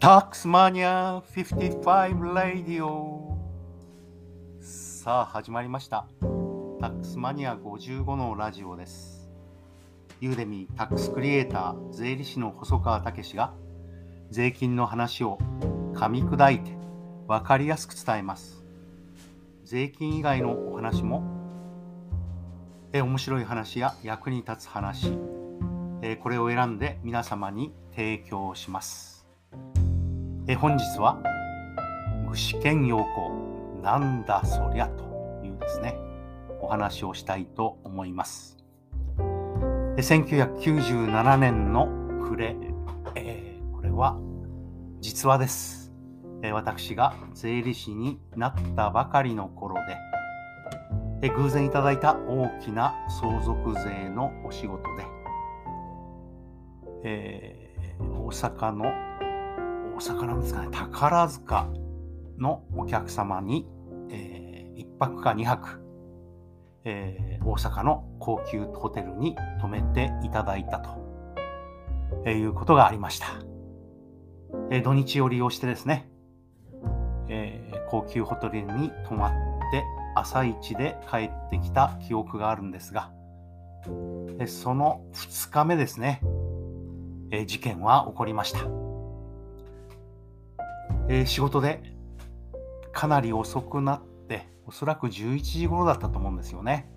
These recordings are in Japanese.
タックスマニア55ラディオさあ始まりました。タックスマニア55のラジオです。ユーデミータックスクリエイター税理士の細川武が税金の話を噛み砕いて分かりやすく伝えます。税金以外のお話もえ面白い話や役に立つ話えこれを選んで皆様に提供します。え本日は具志堅用高なんだそりゃというですねお話をしたいと思います。1997年の暮れ、えー、これは実話です、私が税理士になったばかりの頃で、偶然いただいた大きな相続税のお仕事でえー、大阪の、大阪なんですかね、宝塚のお客様に、えー、1泊か2泊、えー、大阪の高級ホテルに泊めていただいたと、えー、いうことがありました。えー、土日を利用してですね、えー、高級ホテルに泊まって朝一で帰ってきた記憶があるんですが、えその2日目ですね、え事件は起こりました、え仕事でかなり遅くなっておそらく11時頃だったと思うんですよね、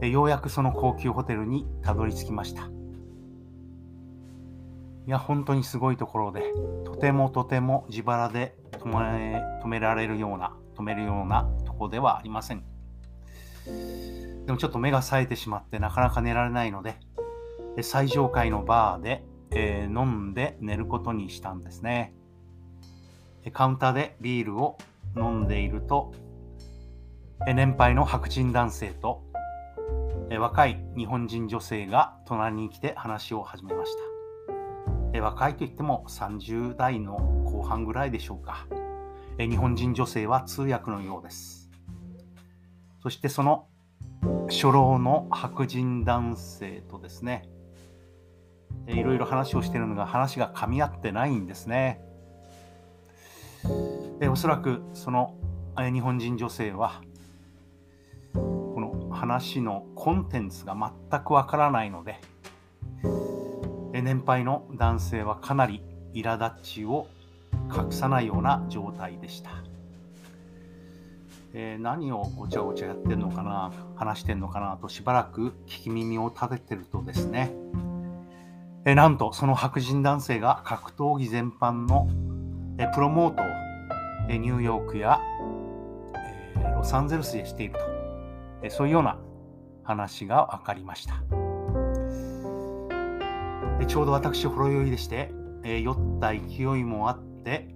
えようやくその高級ホテルにたどり着きました。いや本当にすごいところでとてもとても自腹で止め止められるような止めるようなとこではありません。でもちょっと目が冴えてしまってなかなか寝られないので最上階のバーで、えー、飲んで寝ることにしたんですね。カウンターでビールを飲んでいると、年配の白人男性と若い日本人女性が隣に来て話を始めました。若いといっても30代の後半ぐらいでしょうか。日本人女性は通訳のようです。そしてその初老の白人男性とですね、いろいろ話をしているのが話が噛み合ってないんですね。でおそらくその日本人女性はこの話のコンテンツが全くわからないので年配の男性はかなり苛立ちを隠さないような状態でした。えー、何をごちゃごちゃやってんのかな話してんのかなとしばらく聞き耳を立ててるとですねえなんとその白人男性が格闘技全般のえプロモートをえニューヨークやえロサンゼルスでしていると。えそういうような話が分かりました。でちょうど私ほろ酔いでして、え酔った勢いもあって、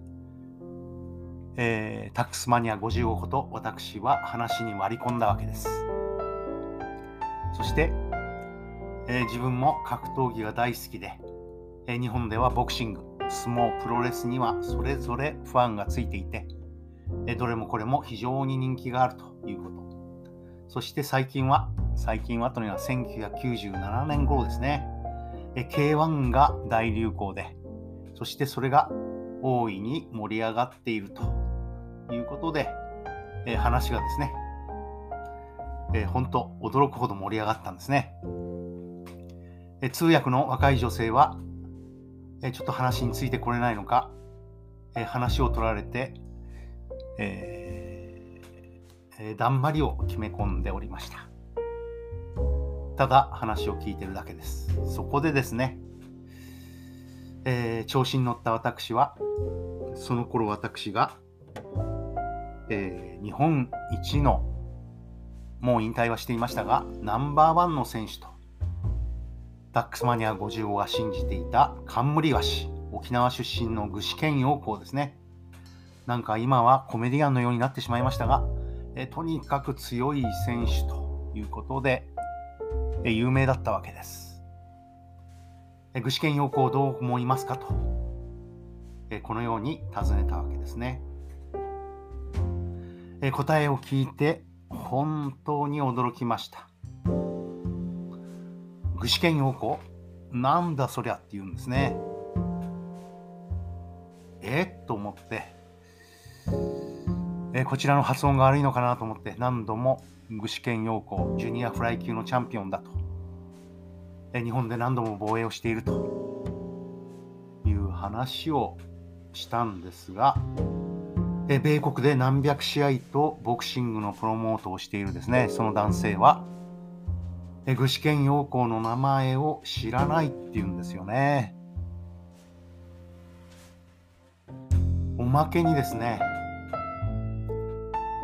えー、タックスマニア55こと私は話に割り込んだわけです。そしてえー、自分も格闘技が大好きで、えー、日本ではボクシング、相撲、プロレスにはそれぞれファンがついていて、どれもこれも非常に人気があるということ。そして最近は、最近はというのは1997年頃ですね、K1 が大流行で、そしてそれが大いに盛り上がっているということで、え話がですね、え、本当驚くほど盛り上がったんですね。え通訳の若い女性は、えちょっと話についてこれないのか、え話を取られて、えー、だんまりを決め込んでおりました。ただ話を聞いてるだけです。そこでですね、えー、調子に乗った私は、その頃私が、えー、日本一の、もう引退はしていましたが、ナンバーワンの選手とタックスマニア55が信じていた冠ワシ、沖縄出身の具志堅用高ですね。なんか今はコメディアンのようになってしまいましたが、えとにかく強い選手ということで、え有名だったわけです。え具志堅用高どう思いますかと、えこのように尋ねたわけですね。え答えを聞いて本当に驚きました。具志堅用高なんだそりゃって言うんですね。え？ー、と思って、え、こちらの発音が悪いのかなと思って。何度も具志堅用高ジュニアフライ級のチャンピオンだと、え、日本で何度も防衛をしていると。いう話をしたんですが、え米国で何百試合とボクシングのプロモートをしているですね。その男性は具志堅用高の名前を知らないっていうんですよね。おまけにですね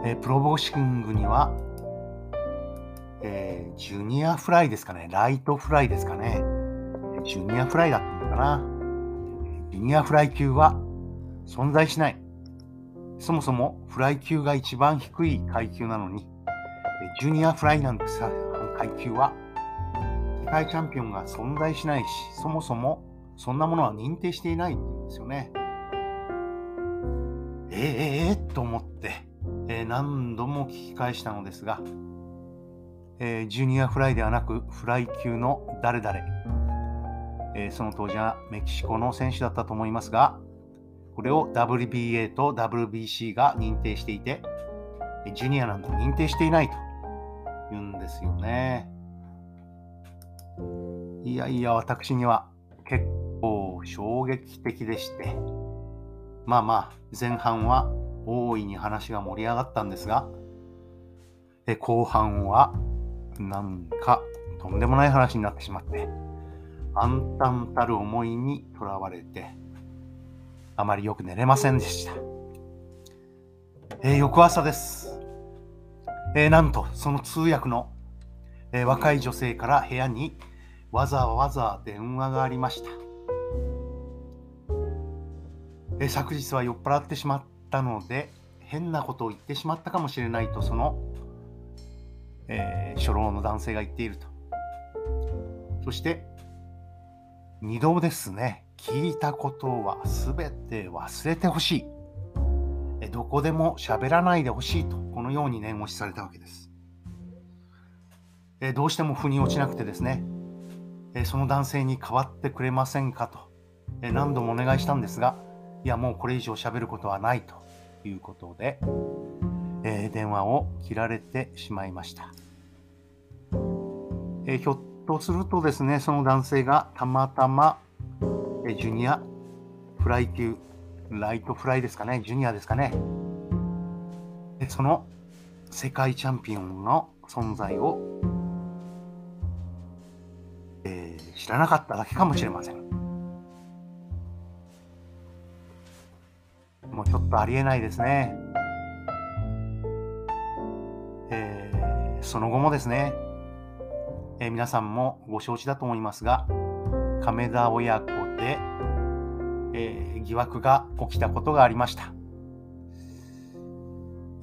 えプロボクシングには、えー、ジュニアフライですかね。ライトフライですかね。ジュニアフライだったのかな。ジュニアフライ級は存在しない。そもそもフライ級が一番低い階級なのに、ジュニアフライなんてさ階級は世界チャンピオンが存在しないし、そもそもそんなものは認定していないんですよね。え、えー、えー、と思って、えー、何度も聞き返したのですが、えー、ジュニアフライではなくフライ級の誰々、えー、その当時はメキシコの選手だったと思いますが、これを WBA と WBC が認定していて、ジュニアなんて認定していないと言うんですよね。いやいや、私には結構衝撃的でして、まあまあ、前半は大いに話が盛り上がったんですが、え後半はなんかとんでもない話になってしまって、暗淡たる思いにとらわれて、あまりよく寝れませんでした。え、翌朝です。えー、なんと、その通訳の、えー、若い女性から部屋にわざわざ電話がありました。え昨日は酔っ払ってしまったので、変なことを言ってしまったかもしれないと、その、え初老の男性が言っていると。そして、2度ですね。聞いたことは全て忘れてほしい。どこでも喋らないでほしいと、のように念押しされたわけです。えどうしても腑に落ちなくてですね、えその男性に代わってくれませんかと、え何度もお願いしたんですが、いや、もうこれ以上喋ることはないということで、え電話を切られてしまいました。えひょっとするとですね、その男性がたまたまえジュニアフライ級、ライトフライですかね、ジュニアですかね。その世界チャンピオンの存在を、えー、知らなかっただけかもしれません。もうちょっとありえないですね。えー、その後もですね、えー、皆さんもご承知だと思いますが、亀田親子で、えー、疑惑が起きたことがありました。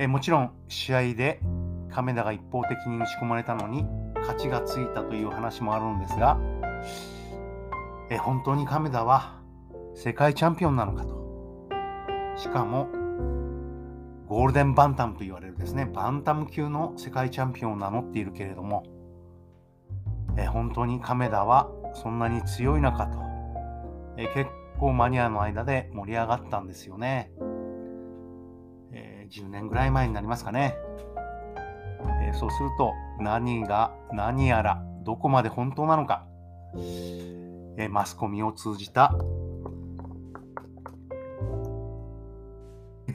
え、もちろん試合で亀田が一方的に打ち込まれたのに勝ちがついたという話もあるんですが、え、本当に亀田は世界チャンピオンなのかと。しかもゴールデンバンタムと言われるですね、バンタム級の世界チャンピオンを名乗っているけれども、え本当に亀田はそんなに強いのかと、え結構マニアの間で盛り上がったんですよね。10年ぐらい前になりますかね。えー、そうすると何が何やらどこまで本当なのか、えー、マスコミを通じた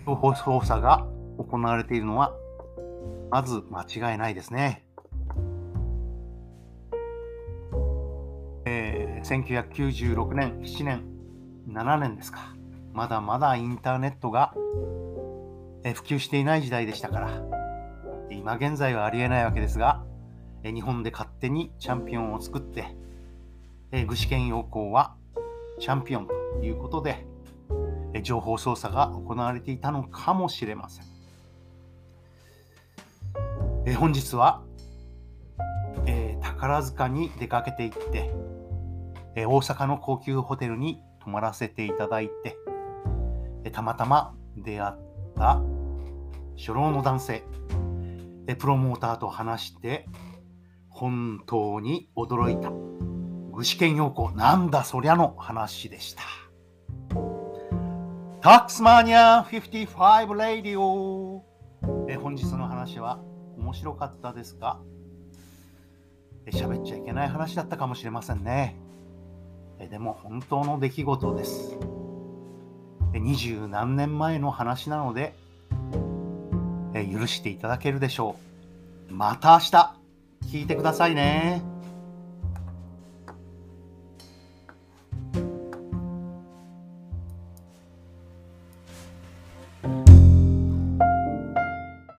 捜査が行われているのはまず間違いないですねえ。1996年、7年、7年ですか。まだまだインターネットが普及していない時代でしたから、今現在はありえないわけですが、日本で勝手にチャンピオンを作って、具志堅用高はチャンピオンということで、情報操作が行われていたのかもしれません。本日は、え、宝塚に出かけていって、え大阪の高級ホテルに泊まらせていただいて、たまたま出会った初老の男性、えプロモーターと話して、本当に驚いた。具志堅用高、なんだそりゃの話でした。タックスマニア55レディオえ本日の話は面白かったですか？喋っちゃいけない話だったかもしれませんね。えでも本当の出来事です。二十何年前の話なので許していただけるでしょう。また明日聞いてくださいね。